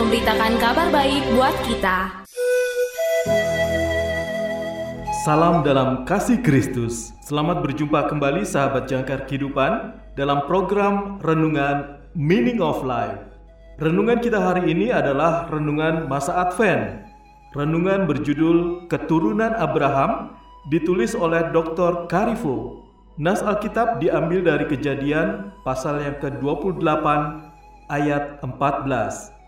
memberitakan kabar baik buat kita Salam dalam kasih Kristus. Selamat berjumpa kembali sahabat jangkar kehidupan dalam program renungan Meaning of Life. Renungan kita hari ini adalah renungan masa Advent. Renungan berjudul Keturunan Abraham ditulis oleh Dr. Karifo. Nas Alkitab diambil dari Kejadian pasal yang ke-28 ayat 14.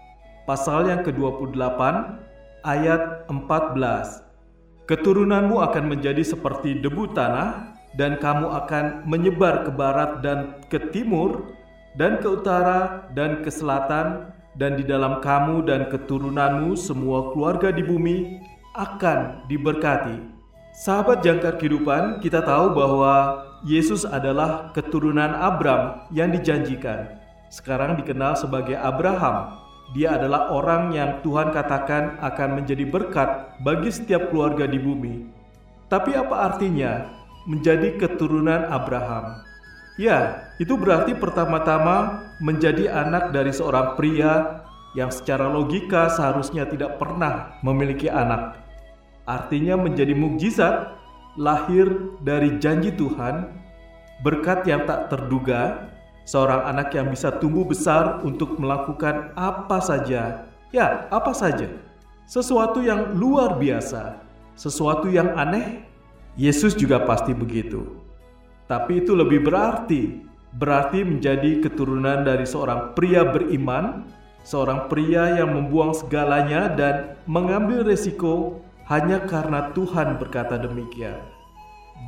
Pasal yang ke-28 ayat 14. Keturunanmu akan menjadi seperti debu tanah, dan kamu akan menyebar ke barat dan ke timur, dan ke utara dan ke selatan, dan di dalam kamu dan keturunanmu semua keluarga di bumi akan diberkati. Sahabat jangkar kehidupan, kita tahu bahwa Yesus adalah keturunan Abram yang dijanjikan. Sekarang dikenal sebagai Abraham. Dia adalah orang yang Tuhan katakan akan menjadi berkat bagi setiap keluarga di bumi. Tapi apa artinya menjadi keturunan Abraham? Ya, itu berarti pertama-tama menjadi anak dari seorang pria yang secara logika seharusnya tidak pernah memiliki anak. Artinya menjadi mukjizat lahir dari janji Tuhan, berkat yang tak terduga, seorang anak yang bisa tumbuh besar untuk melakukan apa saja. Ya, apa saja. Sesuatu yang luar biasa, sesuatu yang aneh. Yesus juga pasti begitu. Tapi itu lebih berarti, berarti menjadi keturunan dari seorang pria beriman, seorang pria yang membuang segalanya dan mengambil resiko hanya karena Tuhan berkata demikian.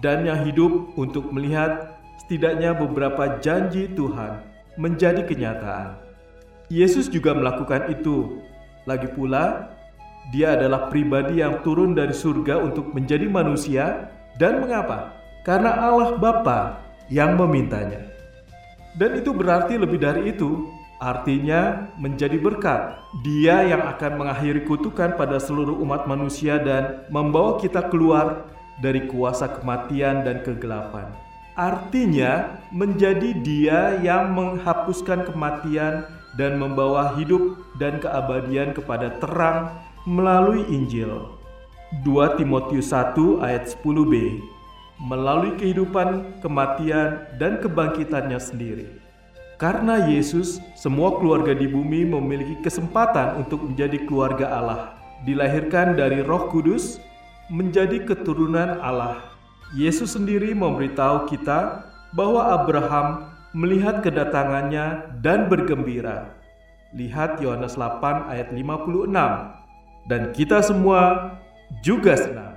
Dan yang hidup untuk melihat setidaknya beberapa janji Tuhan menjadi kenyataan. Yesus juga melakukan itu. Lagi pula, dia adalah pribadi yang turun dari surga untuk menjadi manusia dan mengapa? Karena Allah Bapa yang memintanya. Dan itu berarti lebih dari itu, artinya menjadi berkat. Dia yang akan mengakhiri kutukan pada seluruh umat manusia dan membawa kita keluar dari kuasa kematian dan kegelapan. Artinya, menjadi Dia yang menghapuskan kematian dan membawa hidup dan keabadian kepada terang melalui Injil. 2 Timotius 1 ayat 10b melalui kehidupan, kematian, dan kebangkitannya sendiri. Karena Yesus, semua keluarga di bumi memiliki kesempatan untuk menjadi keluarga Allah, dilahirkan dari Roh Kudus menjadi keturunan Allah Yesus sendiri memberitahu kita bahwa Abraham melihat kedatangannya dan bergembira. Lihat Yohanes 8 ayat 56. Dan kita semua juga senang.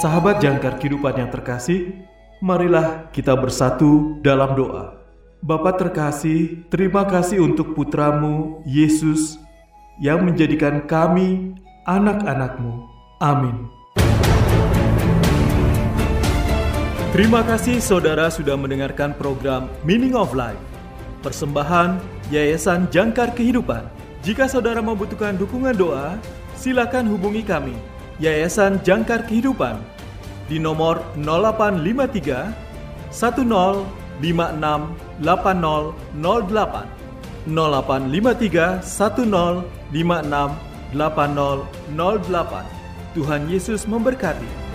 Sahabat jangkar kehidupan yang terkasih, marilah kita bersatu dalam doa. Bapa terkasih, terima kasih untuk putramu, Yesus, yang menjadikan kami anak-anakmu. Amin. Terima kasih saudara sudah mendengarkan program Meaning of Life. Persembahan Yayasan Jangkar Kehidupan. Jika saudara membutuhkan dukungan doa, silakan hubungi kami, Yayasan Jangkar Kehidupan, di nomor 0853 10 56 80 08 0853 10 56 80 08 Tuhan Yesus memberkati.